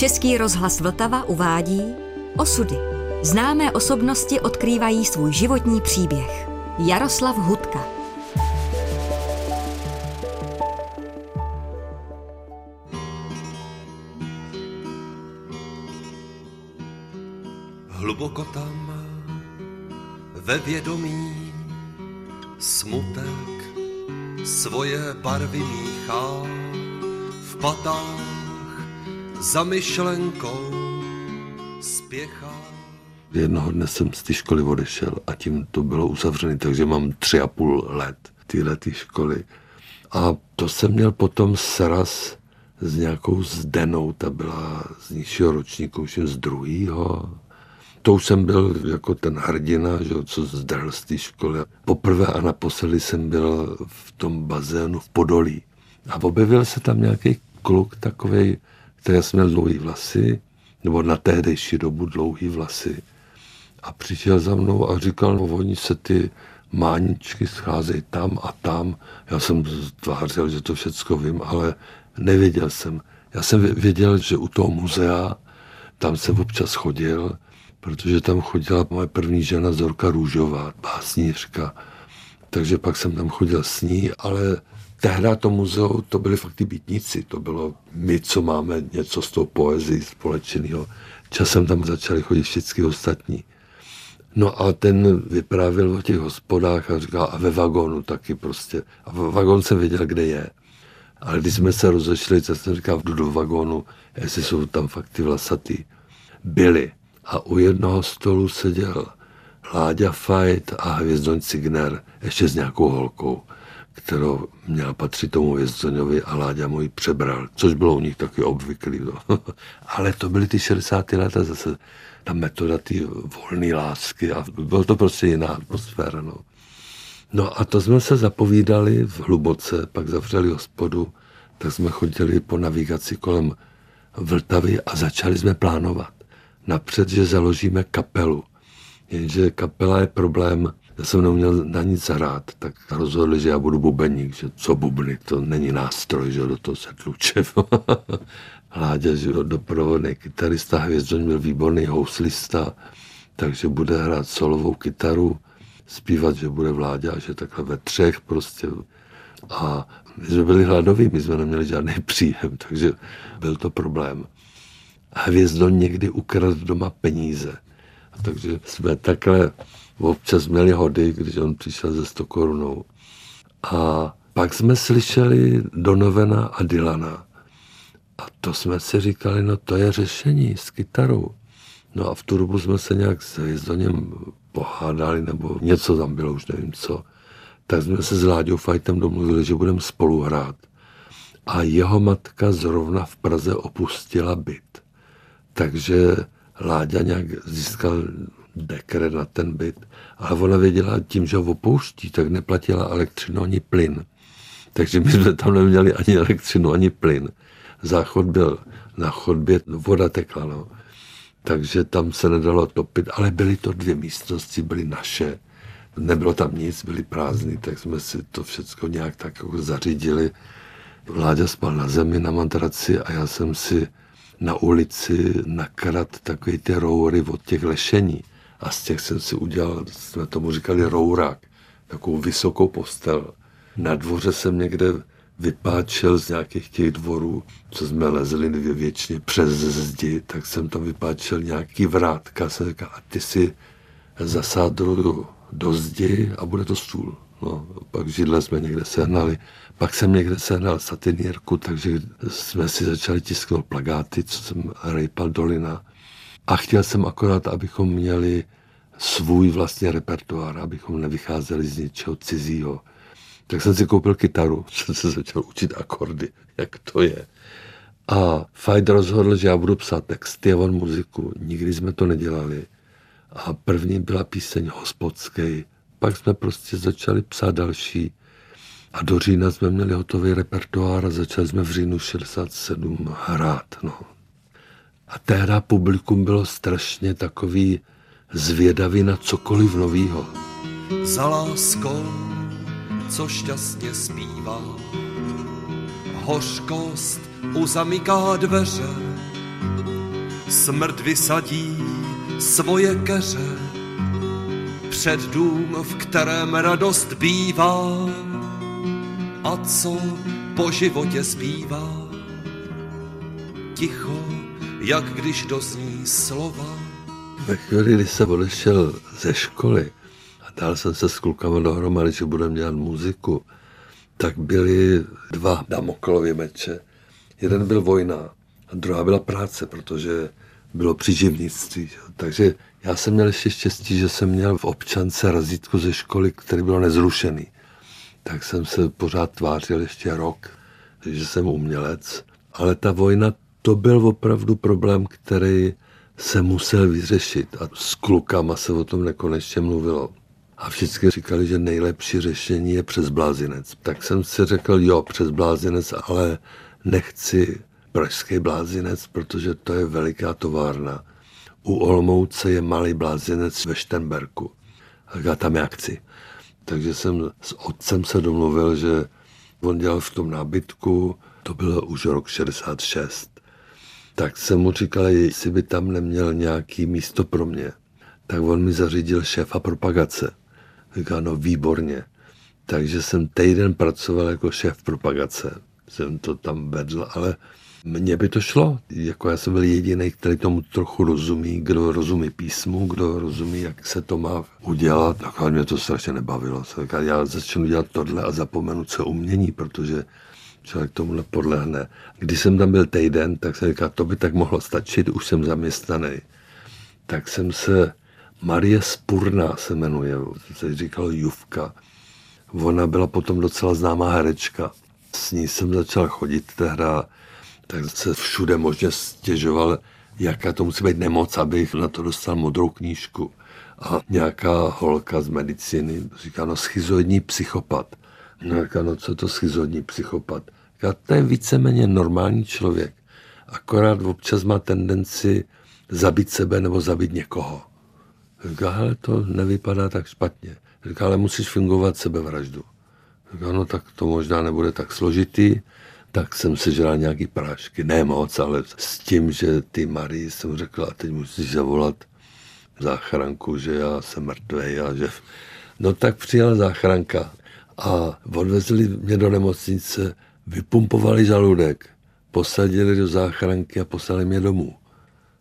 Český rozhlas Vltava uvádí Osudy. Známé osobnosti odkrývají svůj životní příběh. Jaroslav Hudka. Hluboko tam ve vědomí smutek svoje barvy míchá v patách za myšlenkou spěchá. Jednoho dne jsem z té školy odešel a tím to bylo uzavřené, takže mám tři a půl let tyhle ty školy. A to jsem měl potom sraz s nějakou zdenou, ta byla z nižšího ročníku, už z druhého. To už jsem byl jako ten hrdina, že, co zdrhl z té školy. Poprvé a naposledy jsem byl v tom bazénu v Podolí. A objevil se tam nějaký kluk takový, který jsem měl dlouhý vlasy, nebo na tehdejší dobu dlouhý vlasy. A přišel za mnou a říkal, no, oni se ty máničky scházejí tam a tam. Já jsem tvářil, že to všecko vím, ale nevěděl jsem. Já jsem věděl, že u toho muzea, tam jsem občas chodil, protože tam chodila moje první žena Zorka Růžová, básnířka. Takže pak jsem tam chodil s ní, ale tehdy to muzeu, to byly fakt ty bytníci, to bylo my, co máme něco z toho poezii společného. Časem tam začali chodit všichni ostatní. No a ten vyprávěl o těch hospodách a říkal, a ve vagónu taky prostě. A vagón jsem věděl, kde je. Ale když jsme se rozešli, tak jsem říkal, jdu do vagónu, jestli jsou tam fakt ty vlasatý. Byli. A u jednoho stolu seděl Láďa Fajt a Hvězdoň Signer, ještě s nějakou holkou, kterou měla patřit tomu Hvězdoňovi a Láďa mu ji přebral, což bylo u nich taky obvyklý. No. Ale to byly ty 60. léta zase ta metoda ty volné lásky a bylo to prostě jiná atmosféra. No. no a to jsme se zapovídali v hluboce, pak zavřeli hospodu, tak jsme chodili po navigaci kolem Vltavy a začali jsme plánovat napřed, že založíme kapelu. Jenže kapela je problém, já jsem neuměl na nic hrát, tak rozhodli, že já budu bubeník, že co bubny, to není nástroj, že do toho se tluče. Hláďa, že doprovodný kytarista, Hvězdoň byl výborný houslista, takže bude hrát solovou kytaru, zpívat, že bude vládě a že takhle ve třech prostě. A my jsme byli hladoví, my jsme neměli žádný příjem, takže byl to problém. Hvězdo někdy ukradl doma peníze. A takže jsme takhle občas měli hody, když on přišel ze 100 korunou. A pak jsme slyšeli Donovena a Dylana. A to jsme si říkali, no to je řešení s kytarou. No a v tu dobu jsme se nějak s Hvězdoněm pohádali, nebo něco tam bylo, už nevím co. Tak jsme se s Láďou Fajtem domluvili, že budeme spolu hrát. A jeho matka zrovna v Praze opustila byt. Takže Láďa nějak získal dekret na ten byt, ale ona věděla tím, že ho opouští, tak neplatila elektřinu ani plyn. Takže my jsme tam neměli ani elektřinu, ani plyn. Záchod byl na chodbě, voda tekla, no. Takže tam se nedalo topit, ale byly to dvě místnosti, byly naše. Nebylo tam nic, byly prázdný, tak jsme si to všechno nějak tak jako zařídili. Vláďa spal na zemi na matraci a já jsem si na ulici nakrát takový ty roury od těch lešení. A z těch jsem si udělal, jsme tomu říkali rourák, takovou vysokou postel. Na dvoře jsem někde vypáčel z nějakých těch dvorů, co jsme lezli většině přes zdi, tak jsem tam vypáčel nějaký vrátka. Jsem říkal, a ty si zasádru do zdi a bude to stůl. No, pak židle jsme někde sehnali. Pak jsem někde sehnal satinírku, takže jsme si začali tisknout plagáty, co jsem rejpal dolina. A chtěl jsem akorát, abychom měli svůj vlastně repertoár, abychom nevycházeli z něčeho cizího. Tak jsem si koupil kytaru, jsem se začal učit akordy, jak to je. A Fajt rozhodl, že já budu psát texty a on muziku. Nikdy jsme to nedělali. A první byla píseň hospodský, pak jsme prostě začali psát další. A do října jsme měli hotový repertoár a začali jsme v říjnu 67 hrát. No. A tehdy publikum bylo strašně takový zvědavý na cokoliv novýho. Za láskou, co šťastně zpívá, hořkost uzamyká dveře, Smrt vysadí svoje keře před dům, v kterém radost bývá a co po životě zbývá. Ticho, jak když dozní slova. Ve chvíli, kdy jsem odešel ze školy a dal jsem se s klukama dohromady, že budeme dělat muziku, tak byly dva Damoklovy meče. Jeden byl vojna a druhá byla práce, protože bylo příživnictví. Takže já jsem měl ještě štěstí, že jsem měl v občance razítku ze školy, který bylo nezrušený. Tak jsem se pořád tvářil ještě rok, že jsem umělec. Ale ta vojna, to byl opravdu problém, který se musel vyřešit. A s klukama se o tom nekonečně mluvilo. A všichni říkali, že nejlepší řešení je přes blázinec. Tak jsem si řekl, jo, přes blázinec, ale nechci pražský blázinec, protože to je veliká továrna. U Olmouce je malý blázinec ve Štenberku. A já tam je akci. Takže jsem s otcem se domluvil, že on dělal v tom nábytku, to bylo už rok 66. Tak jsem mu říkal, jestli by tam neměl nějaký místo pro mě. Tak on mi zařídil šéfa propagace. Říká, no výborně. Takže jsem týden pracoval jako šéf propagace. Jsem to tam vedl, ale mně by to šlo. Jako já jsem byl jediný, který tomu trochu rozumí, kdo rozumí písmu, kdo rozumí, jak se to má udělat. Tak mě to strašně nebavilo. Já začnu dělat tohle a zapomenu, co umění, protože člověk tomu nepodlehne. Když jsem tam byl týden, tak jsem říkal, to by tak mohlo stačit, už jsem zaměstnaný. Tak jsem se, Marie Spurná se jmenuje, se říkal Juvka. Ona byla potom docela známá herečka. S ní jsem začal chodit tehda tak se všude možně stěžoval, jaká to musí být nemoc, abych na to dostal modrou knížku. A nějaká holka z medicíny říká, no schizoidní psychopat. No říká, no co to schizoidní psychopat? Říká, to je víceméně normální člověk. Akorát občas má tendenci zabít sebe nebo zabít někoho. Říká, ale to nevypadá tak špatně. Říká, ale musíš fungovat sebevraždu. Říká, no tak to možná nebude tak složitý, tak jsem si žral nějaký prášky, ne moc, ale s tím, že ty Marii jsem řekl, a teď musíš zavolat záchranku, že já jsem mrtvý a že... No tak přijela záchranka a odvezli mě do nemocnice, vypumpovali žaludek, posadili do záchranky a poslali mě domů.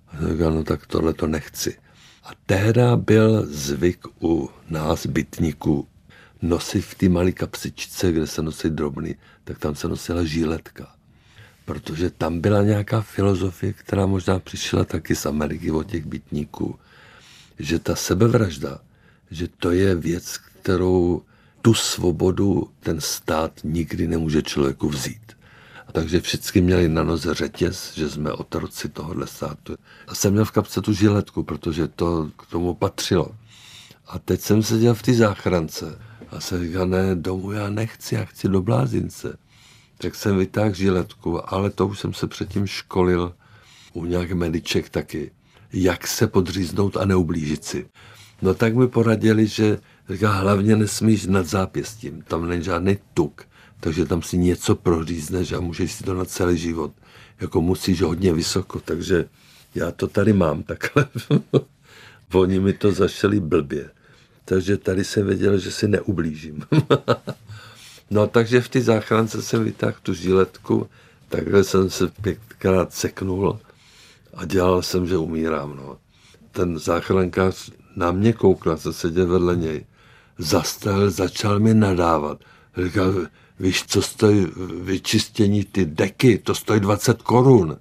A jsem říkal, no tak tohle to nechci. A tehda byl zvyk u nás, bytníků, nosit v té malé kapsičce, kde se nosí drobný, tak tam se nosila žíletka. Protože tam byla nějaká filozofie, která možná přišla taky z Ameriky od těch bytníků, že ta sebevražda, že to je věc, kterou tu svobodu ten stát nikdy nemůže člověku vzít. A takže všichni měli na noze řetěz, že jsme otroci tohohle státu. A jsem měl v kapce tu žiletku, protože to k tomu patřilo. A teď jsem seděl v té záchrance a jsem říkal, ne, domů já nechci, já chci do blázince. Tak jsem vytáhl žiletku, ale to už jsem se předtím školil u nějakých mediček taky, jak se podříznout a neublížit si. No tak mi poradili, že říká, hlavně nesmíš nad zápěstím, tam není žádný tuk, takže tam si něco prořízneš a můžeš si to na celý život. Jako musíš hodně vysoko, takže já to tady mám takhle. Oni mi to zašeli blbě takže tady jsem věděl, že si neublížím. no takže v té záchrance jsem vytáhl tu žiletku, takhle jsem se pětkrát seknul a dělal jsem, že umírám. No. Ten záchrankář na mě koukal, se seděl vedle něj, zastavil, začal mi nadávat. Říkal, víš, co stojí vyčistění ty deky, to stojí 20 korun.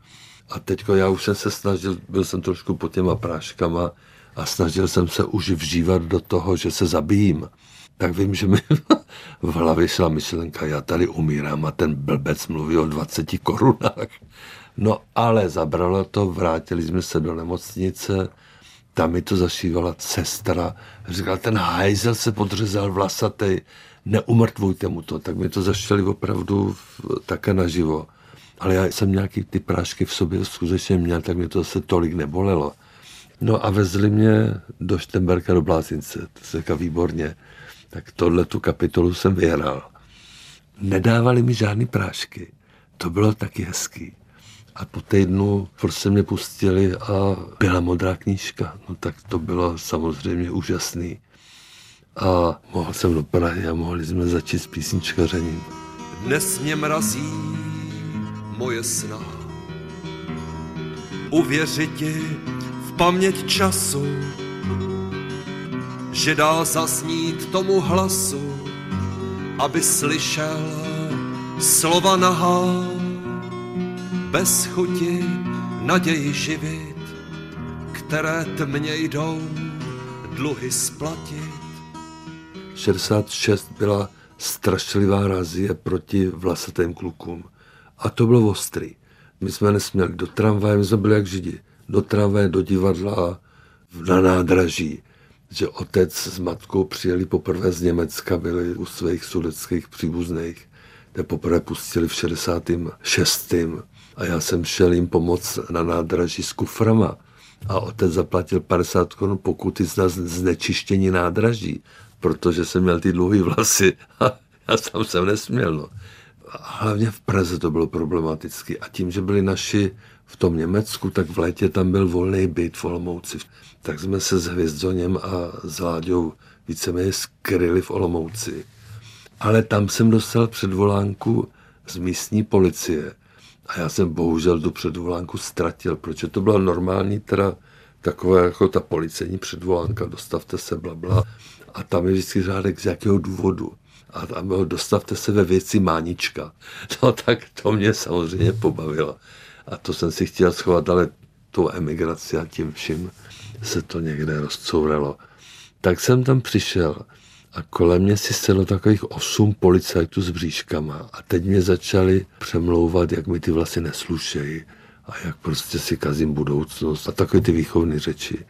A teďko já už jsem se snažil, byl jsem trošku pod těma práškama, a snažil jsem se už vžívat do toho, že se zabijím. Tak vím, že mi v hlavě šla myšlenka, já tady umírám a ten blbec mluví o 20 korunách. No ale zabralo to, vrátili jsme se do nemocnice, tam mi to zašívala sestra, říkala, ten hajzel se podřezal vlasatej, neumrtvujte mu to, tak mi to zašili opravdu také naživo. Ale já jsem nějaký ty prášky v sobě skutečně měl, tak mě to zase tolik nebolelo. No a vezli mě do Štemberka do Blázince, to se výborně. Tak tohle tu kapitolu jsem vyhrál. Nedávali mi žádný prášky. To bylo taky hezký. A po týdnu prostě mě pustili a byla modrá knížka. No tak to bylo samozřejmě úžasný. A mohl jsem do Prahy a mohli jsme začít s písničkařením. Dnes mě mrazí moje sna. Uvěřit ti v paměť času, že dá zasnít tomu hlasu, aby slyšel slova nahá, bez chuti naději živit, které tmě jdou dluhy splatit. 66 byla strašlivá razie proti vlasatým klukům. A to bylo ostrý. My jsme nesměli do tramvaje, my jsme byli jak židi. Do tramvaje, do divadla a na nádraží. Že otec s matkou přijeli poprvé z Německa, byli u svých sudeckých příbuzných, kde poprvé pustili v 66. A já jsem šel jim pomoct na nádraží s kuframa. A otec zaplatil 50 korun pokuty za znečištění nádraží, protože jsem měl ty dlouhé vlasy. A já sám jsem nesměl. No hlavně v Praze to bylo problematické. A tím, že byli naši v tom Německu, tak v létě tam byl volný byt v Olomouci. Tak jsme se s Hvězdoněm a s Láďou víceméně skryli v Olomouci. Ale tam jsem dostal předvolánku z místní policie. A já jsem bohužel tu předvolánku ztratil, protože to byla normální teda taková jako ta policejní předvolánka, dostavte se, bla, bla. A tam je vždycky řádek z jakého důvodu a tam bylo dostavte se ve věci Mánička. No tak to mě samozřejmě pobavilo. A to jsem si chtěl schovat, ale tou emigraci a tím vším se to někde rozcouralo. Tak jsem tam přišel a kolem mě si stalo takových osm policajtů s bříškama a teď mě začali přemlouvat, jak mi ty vlasy neslušejí a jak prostě si kazím budoucnost a takové ty výchovné řeči.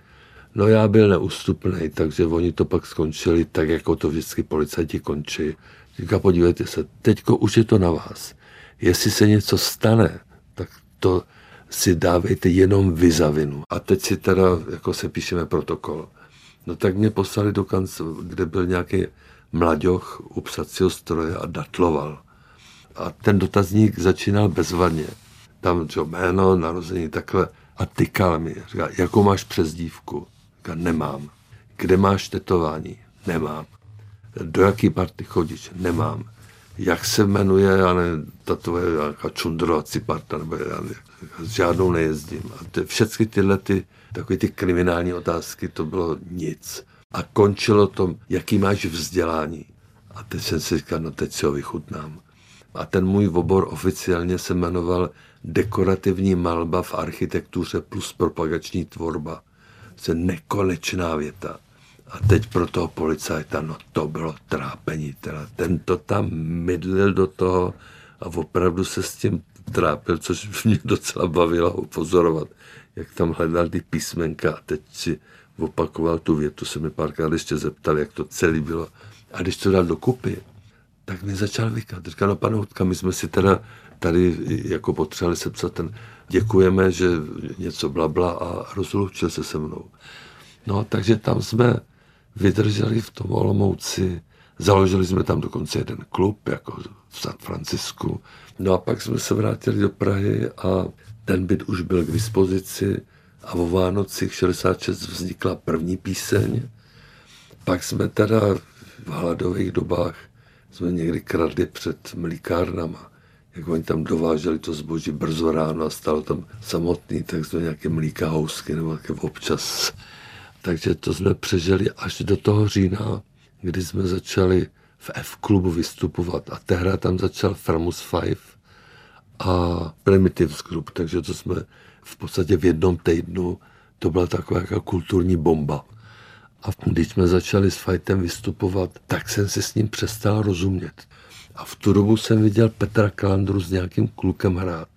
No já byl neústupný, takže oni to pak skončili tak, jako to vždycky policajti končí. Říká, podívejte se, teďko už je to na vás. Jestli se něco stane, tak to si dávejte jenom vy za vinu. A teď si teda, jako se píšeme protokol. No tak mě poslali do kanc, kde byl nějaký mladěch u psacího stroje a datloval. A ten dotazník začínal bezvadně. Tam, čo, jméno, narození, takhle. A tykal mi. Říká, jakou máš přezdívku? Říká, nemám. Kde máš tetování? Nemám. Do jaký party chodíš? Nemám. Jak se jmenuje, já ne, tatové nějaká čundrovací parta, nebo já ne, s žádnou nejezdím. A ty, všechny tyhle ty, takové ty kriminální otázky, to bylo nic. A končilo to, jaký máš vzdělání. A teď jsem si říkal, no teď si ho vychutnám. A ten můj obor oficiálně se jmenoval Dekorativní malba v architektuře plus propagační tvorba se nekonečná věta. A teď pro toho policajta, no to bylo trápení. Teda. Ten to tam mydlil do toho a opravdu se s tím trápil, což mě docela bavilo pozorovat, jak tam hledal ty písmenka a teď si opakoval tu větu, se mi párkrát ještě zeptal, jak to celé bylo. A když to dal dokupy, tak mi začal vykat. Říkal, no pane Hudka, my jsme si teda tady jako potřebovali sepsat ten děkujeme, že něco blabla a rozloučil se se mnou. No, takže tam jsme vydrželi v tom Olomouci, založili jsme tam dokonce jeden klub, jako v San Francisku. No a pak jsme se vrátili do Prahy a ten byt už byl k dispozici a o Vánocích 66 vznikla první píseň. Pak jsme teda v hladových dobách jsme někdy kradli před mlíkárnama jak oni tam dováželi to zboží brzo ráno a stalo tam samotný, tak jsme nějaké mlíka housky nebo nějaké občas. Takže to jsme přežili až do toho října, kdy jsme začali v F-klubu vystupovat a tehdy tam začal Framus Five a Primitives Group, takže to jsme v podstatě v jednom týdnu, to byla taková jako kulturní bomba. A když jsme začali s Fightem vystupovat, tak jsem se s ním přestal rozumět. A v tu dobu jsem viděl Petra Kalandru s nějakým klukem hrát.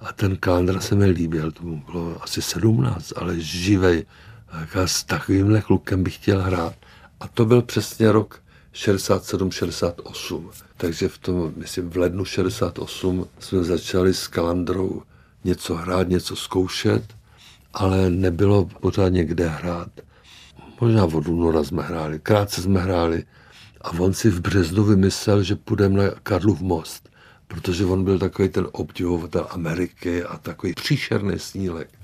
A ten Kalandra se mi líbil, tomu bylo asi 17, ale živej. A s takovýmhle klukem bych chtěl hrát. A to byl přesně rok 67-68. Takže v tom, myslím, v lednu 68 jsme začali s Kalandrou něco hrát, něco zkoušet, ale nebylo pořádně kde hrát. Možná od února jsme hráli, krátce jsme hráli, a on si v březnu vymyslel, že půjdeme na Karlův most. protože on byl takový ten obdivovatel Ameriky a takový příšerný snílek.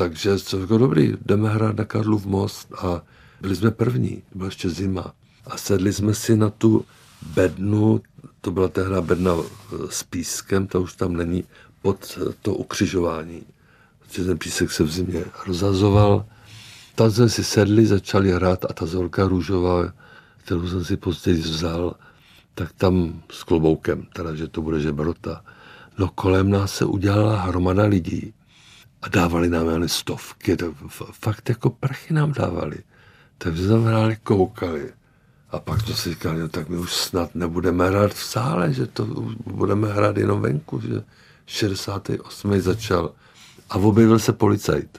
Takže co jako dobrý, jdeme hrát na Karlův most a byli jsme první, byla ještě zima. A sedli jsme si na tu bednu, to byla tehdy bedna eh, s pískem, to už tam není, pod to ukřižování. Protože ten písek se v zimě rozhazoval. Tam jsme si sedli, začali hrát a ta Zorka růžová, kterou jsem si později vzal, tak tam s kloboukem, teda, že to bude žebrota. No kolem nás se udělala hromada lidí a dávali nám jen stovky, to fakt jako prachy nám dávali. Takže jsme hráli, koukali. A pak to si říkali, no tak my už snad nebudeme hrát v sále, že to budeme hrát jenom venku, že 68. začal. A objevil se policajt.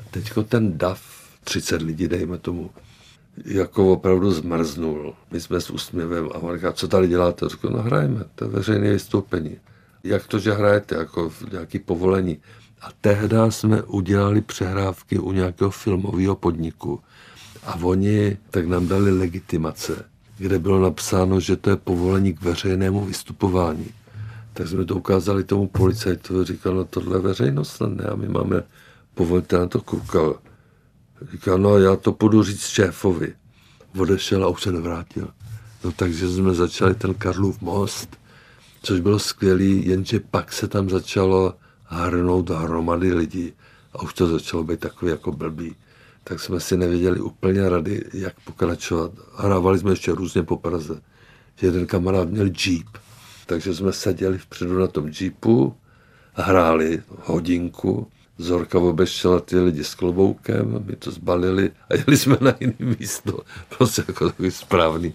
A teďko ten DAF, 30 lidí, dejme tomu, jako opravdu zmrznul. My jsme s úsměvem a on říká, co tady děláte? Řekl, no hrajeme, to je veřejné vystoupení. Jak to, že hrajete, jako nějaký povolení. A tehdy jsme udělali přehrávky u nějakého filmového podniku. A oni tak nám dali legitimace, kde bylo napsáno, že to je povolení k veřejnému vystupování. Tak jsme to ukázali tomu policajtu, říkal, no tohle je veřejnost, ne, a my máme povolení, na to koukal. Říkal, no já to půjdu říct šéfovi. Odešel a už se nevrátil. No takže jsme začali ten Karlův most, což bylo skvělý, jenže pak se tam začalo hrnout hromady lidí a už to začalo být takový jako blbý. Tak jsme si nevěděli úplně rady, jak pokračovat. Hrávali jsme ještě různě po Praze. Jeden kamarád měl jeep, takže jsme seděli vpředu na tom jeepu, hráli hodinku, Zorka obešla ty lidi s kloboukem, my to zbalili a jeli jsme na jiné místo. Prostě jako takový správný.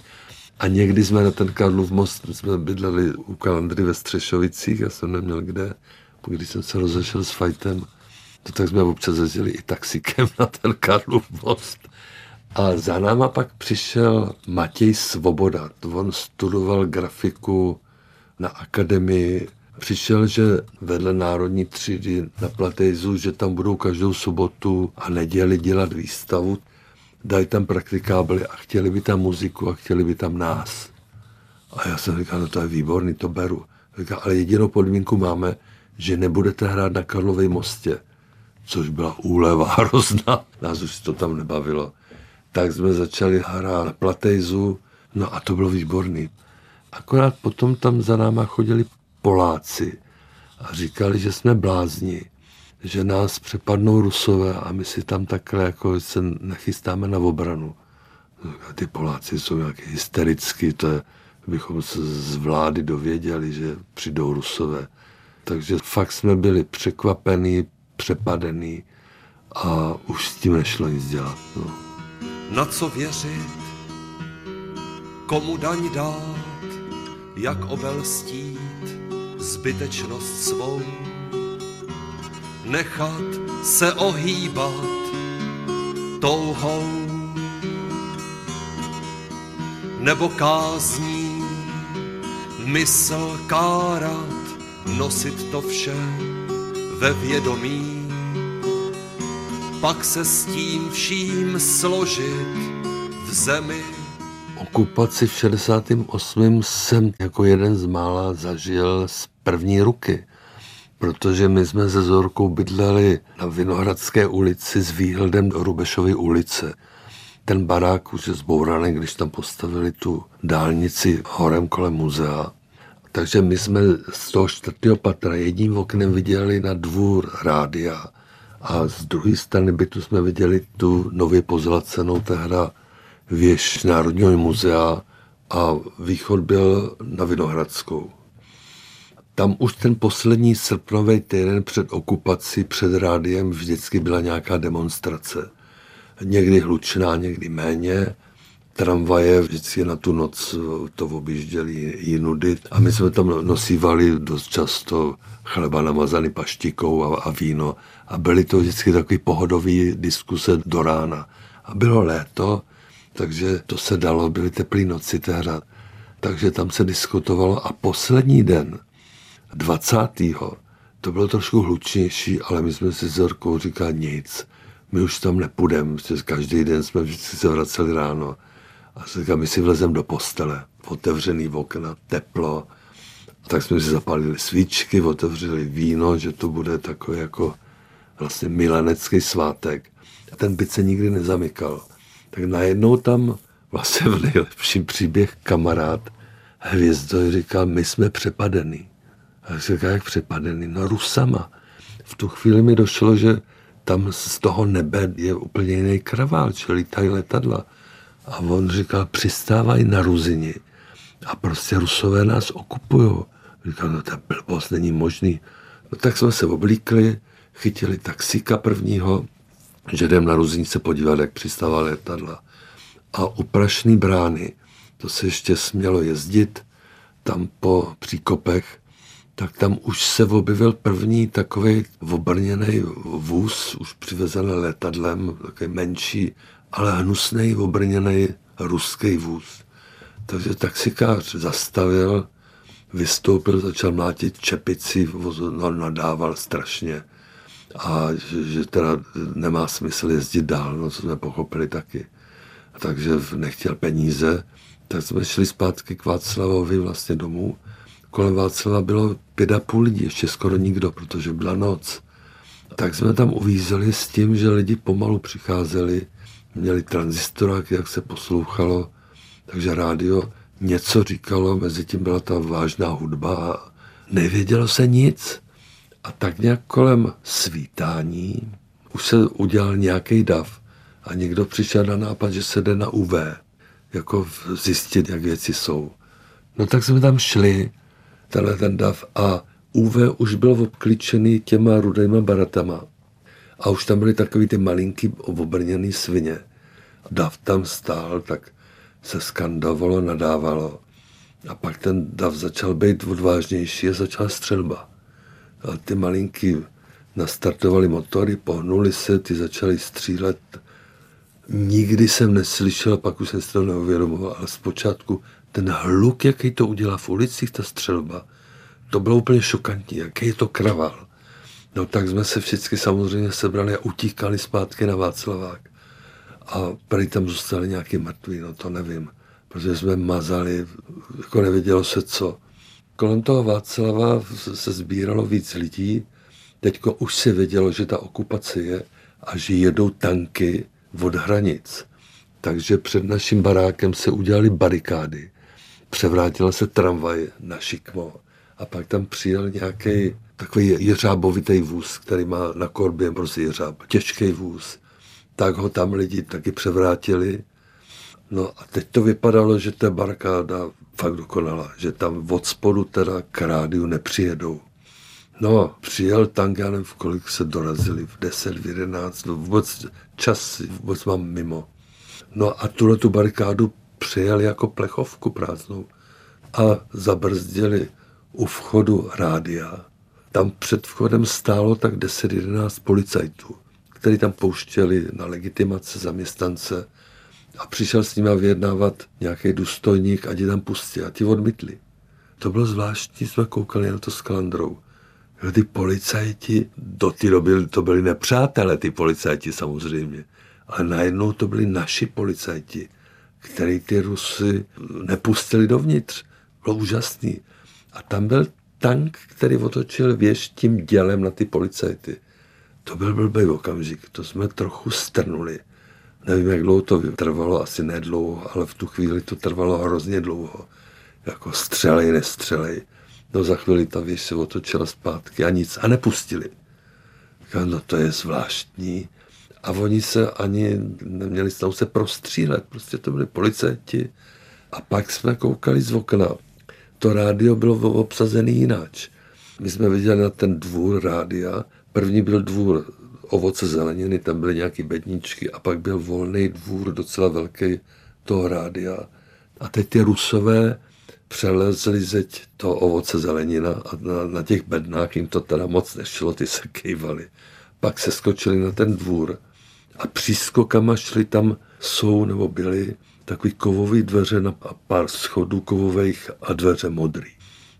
A někdy jsme na ten Karlův most, jsme bydleli u kalendry ve Střešovicích, já jsem neměl kde. Když jsem se rozešel s fajtem, to tak jsme občas jezdili i taxikem na ten Karlův most. A za náma pak přišel Matěj Svoboda. On studoval grafiku na akademii přišel, že vedle Národní třídy na Platejzu, že tam budou každou sobotu a neděli dělat výstavu, dají tam praktikábly a chtěli by tam muziku a chtěli by tam nás. A já jsem říkal, no to je výborný, to beru. Říkal, ale jedinou podmínku máme, že nebudete hrát na Karlově mostě, což byla úleva hrozná. Nás už to tam nebavilo. Tak jsme začali hrát na Platejzu, no a to bylo výborný. Akorát potom tam za náma chodili Poláci a říkali, že jsme blázni, že nás přepadnou Rusové a my si tam takhle jako se nechystáme na obranu. A ty Poláci jsou nějaký hysterický, to je, bychom se z vlády dověděli, že přijdou Rusové. Takže fakt jsme byli překvapení, přepadení a už s tím nešlo nic dělat. No. Na co věřit, komu daň dát, jak obelstít, zbytečnost svou. Nechat se ohýbat touhou nebo kázní mysl kárat, nosit to vše ve vědomí, pak se s tím vším složit v zemi okupaci v 68. jsem jako jeden z mála zažil z první ruky, protože my jsme se Zorkou bydleli na Vinohradské ulici s výhledem do Rubešovy ulice. Ten barák už je zbouraný, když tam postavili tu dálnici horem kolem muzea. Takže my jsme z toho čtvrtého patra jedním oknem viděli na dvůr rádia a z druhé strany bytu jsme viděli tu nově pozlacenou tehda věž Národního muzea a východ byl na Vinohradskou. Tam už ten poslední srpnový týden před okupací, před rádiem vždycky byla nějaká demonstrace. Někdy hlučná, někdy méně. Tramvaje vždycky na tu noc to objížděli jinudy a my jsme tam nosívali dost často chleba namazaný paštikou a, a víno a byly to vždycky takové pohodové diskuse do rána. A bylo léto, takže to se dalo, byly teplý noci tehda. Takže tam se diskutovalo a poslední den, 20. to bylo trošku hlučnější, ale my jsme si s Zorkou říkali nic. My už tam nepůjdeme, každý den jsme vždycky se vraceli ráno. A se říká, my si vlezem do postele, otevřený okna, teplo. A tak jsme si zapalili svíčky, otevřeli víno, že to bude takový jako vlastně milenecký svátek. A ten byt se nikdy nezamykal. Tak najednou tam vlastně v nejlepším příběh kamarád Hvězdoj říkal, my jsme přepadený. A já říkal, jak přepadený? No Rusama. V tu chvíli mi došlo, že tam z toho nebe je úplně jiný kravál, čili lítají letadla. A on říkal, přistávají na Ruzini a prostě Rusové nás okupují. Říkal, no ta blbost není možný. No tak jsme se oblíkli, chytili taxíka prvního, že jdem na Ruzini se podívat, jak přistává letadla. A u Prašný brány, to se ještě smělo jezdit, tam po příkopech, tak tam už se objevil první takový obrněný vůz, už přivezený letadlem, takový menší, ale hnusný obrněný ruský vůz. Takže taxikář zastavil, vystoupil, začal mlátit čepici, no, nadával strašně. A že, že teda nemá smysl jezdit dál, no co jsme pochopili taky. Takže nechtěl peníze, tak jsme šli zpátky k Václavovi vlastně domů. Kolem Václava bylo pět a půl lidí, ještě skoro nikdo, protože byla noc. Tak jsme tam uvízeli s tím, že lidi pomalu přicházeli, měli tranzistorák, jak se poslouchalo, takže rádio něco říkalo, mezi tím byla ta vážná hudba a nevědělo se nic. A tak nějak kolem svítání už se udělal nějaký dav a někdo přišel na nápad, že se jde na UV, jako zjistit, jak věci jsou. No tak jsme tam šli, tenhle ten dav a UV už byl obklíčený těma rudejma baratama. A už tam byly takový ty malinký obrněný svině. Dav tam stál, tak se skandovalo, nadávalo. A pak ten dav začal být odvážnější a začala střelba. A ty malinky nastartovali motory, pohnuli se, ty začaly střílet. Nikdy jsem neslyšel, pak už jsem si to neuvědomoval, ale zpočátku ten hluk, jaký to udělá v ulicích, ta střelba, to bylo úplně šokantní, jaký je to kraval. No tak jsme se všichni samozřejmě sebrali a utíkali zpátky na Václavák a prý tam zůstali nějaký mrtví, no to nevím, protože jsme mazali, jako nevědělo se co. Kolem toho Václava se sbíralo víc lidí, teďko už se vědělo, že ta okupace je a že jedou tanky od hranic. Takže před naším barákem se udělali barikády, převrátila se tramvaj na šikmo a pak tam přijel nějaký takový jeřábovitý vůz, který má na korbě prostě jeřáb, těžký vůz tak ho tam lidi taky převrátili. No a teď to vypadalo, že ta barkáda fakt dokonala, že tam od spodu teda k rádiu nepřijedou. No, přijel tank, já nevím, v kolik se dorazili, v 10, v 11, no vůbec čas vůbec mám mimo. No a tuhle tu barikádu přijel jako plechovku prázdnou a zabrzdili u vchodu rádia. Tam před vchodem stálo tak 10-11 policajtů který tam pouštěli na legitimace zaměstnance a přišel s nimi vyjednávat nějaký důstojník, ať je tam pustí a ti odmítli. To bylo zvláštní, jsme koukali na to s Kalandrou. Ty policajti, do té doby to byli nepřátelé, ty policajti samozřejmě, ale najednou to byli naši policajti, který ty Rusy nepustili dovnitř. Bylo úžasný. A tam byl tank, který otočil věž tím dělem na ty policajty. To byl blbý okamžik, to jsme trochu strnuli. Nevím, jak dlouho to trvalo, asi nedlouho, ale v tu chvíli to trvalo hrozně dlouho. Jako střelej, nestřelej. No za chvíli ta věž se otočila zpátky a nic. A nepustili. Říkám, no to je zvláštní. A oni se ani neměli snahu se prostřílet. Prostě to byli policajti. A pak jsme koukali z okna. To rádio bylo obsazené jináč. My jsme viděli na ten dvůr rádia První byl dvůr ovoce zeleniny, tam byly nějaké bedničky a pak byl volný dvůr, docela velký, toho rádia. A teď ty rusové přelezli zeď to ovoce zelenina a na, na těch bednách jim to teda moc nešlo, ty se kejvali. Pak se skočili na ten dvůr a přískokama šli tam, jsou nebo byly takový kovový dveře na pár schodů kovových a dveře modrý.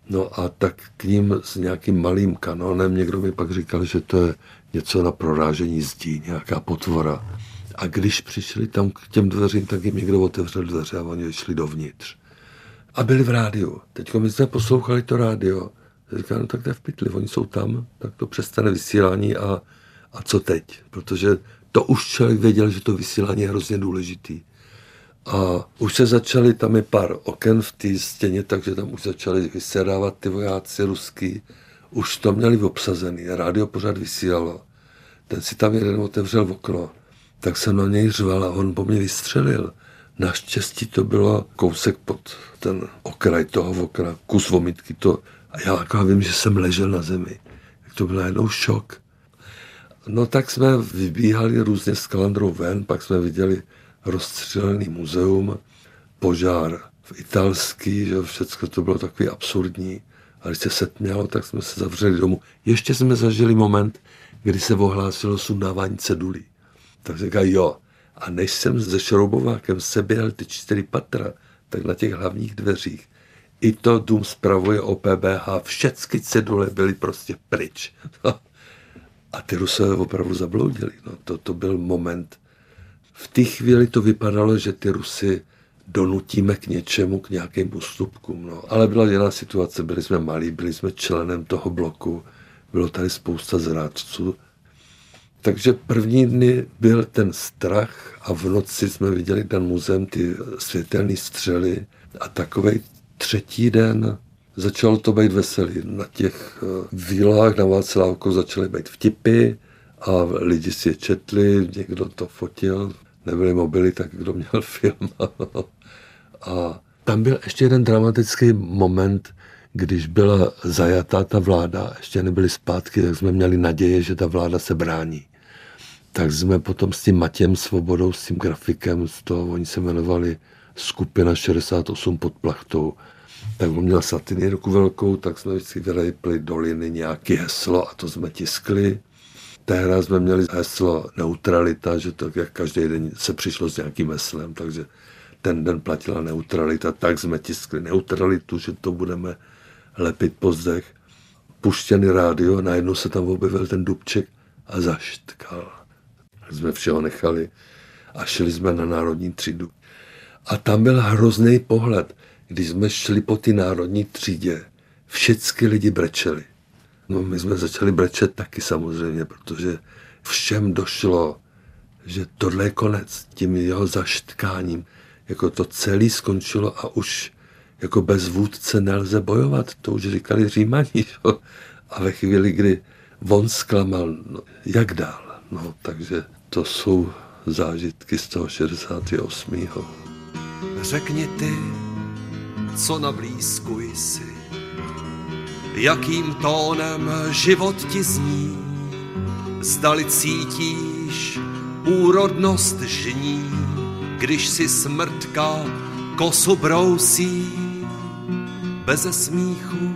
No a tak k ním s nějakým malým kanonem, někdo mi pak říkal, že to je něco na prorážení zdí, nějaká potvora. A když přišli tam k těm dveřím, tak jim někdo otevřel dveře a oni šli dovnitř. a byli v rádiu. Teď my jsme poslouchali to rádio. Říká, no tak to je v pytli, oni jsou tam, tak to přestane vysílání a, a co teď? Protože to už člověk věděl, že to vysílání je hrozně důležitý. A už se začaly, tam je pár oken v té stěně, takže tam už začali vysedávat ty vojáci ruský. Už to měli obsazený, rádio pořád vysílalo. Ten si tam jeden otevřel v okno, tak jsem na něj řval a on po mě vystřelil. Naštěstí to bylo kousek pod ten okraj toho okna, kus vomitky to. A já jako vím, že jsem ležel na zemi. Tak to byl jednou šok. No tak jsme vybíhali různě s kalandrou ven, pak jsme viděli rozstřelený muzeum, požár v italský, že všechno to bylo takový absurdní. A když se setmělo, tak jsme se zavřeli domů. Ještě jsme zažili moment, kdy se ohlásilo sundávání cedulí. Tak říká, jo. A než jsem se šroubovákem seběhl ty čtyři patra, tak na těch hlavních dveřích i to dům zpravuje OPBH, všechny cedule byly prostě pryč. A ty Rusové opravdu zabloudili. No, to, to byl moment. V té chvíli to vypadalo, že ty Rusy donutíme k něčemu, k nějakým ústupkům. No. Ale byla jiná situace, byli jsme malí, byli jsme členem toho bloku, bylo tady spousta zrádců. Takže první dny byl ten strach a v noci jsme viděli ten muzeum, ty světelné střely a takový třetí den začalo to být veselý. Na těch eh, výlách na Václavku začaly být vtipy a lidi si je četli, někdo to fotil, nebyly mobily, tak kdo měl film. a tam byl ještě jeden dramatický moment, když byla zajatá ta vláda, ještě nebyly zpátky, tak jsme měli naděje, že ta vláda se brání. Tak jsme potom s tím Matěm Svobodou, s tím grafikem, z toho oni se jmenovali Skupina 68 pod plachtou, tak on měl ruku velkou, tak jsme vždycky vylejpli doliny nějaké heslo a to jsme tiskli. Tehdy jsme měli heslo neutralita, že to jak každý den se přišlo s nějakým heslem, takže ten den platila neutralita, tak jsme tiskli neutralitu, že to budeme lepit po zdech. Puštěný rádio, najednou se tam objevil ten dubček a zaštkal. Jsme všeho nechali a šli jsme na národní třídu. A tam byl hrozný pohled. Když jsme šli po ty národní třídě, všechny lidi brečeli. No my jsme začali brečet taky samozřejmě, protože všem došlo, že tohle je konec tím jeho zaštkáním. Jako to celé skončilo a už jako bez vůdce nelze bojovat. To už říkali římaní. Že? A ve chvíli, kdy on zklamal, no, jak dál? No, takže to jsou zážitky z toho 68. Řekni ty, co na blízku jsi, jakým tónem život ti zní, zdali cítíš úrodnost žní, když si smrtka kosu brousí, beze smíchu,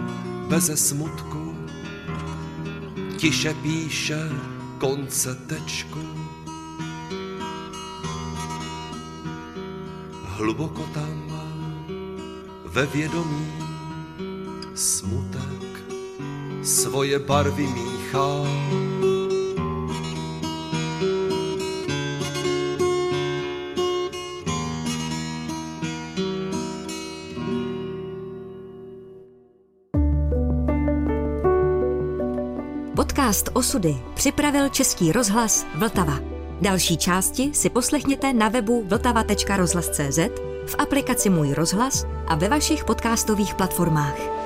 beze smutku, tiše píše konce tečku. Hluboko tam ve vědomí smutek svoje barvy míchá. Podcast Osudy připravil Český rozhlas Vltava. Další části si poslechněte na webu vltava.rozhlas.cz v aplikaci Můj rozhlas a ve vašich podcastových platformách.